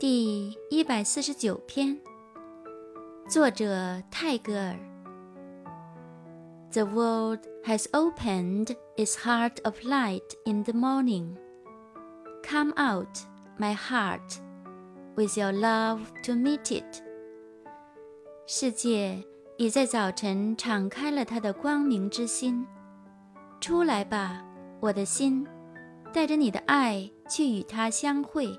第一百四十九篇作者泰戈尔 the world has opened its heart of light in the morning come out my heart with your love to meet it 世界已在早晨敞开了它的光明之心出来吧我的心带着你的爱去与它相会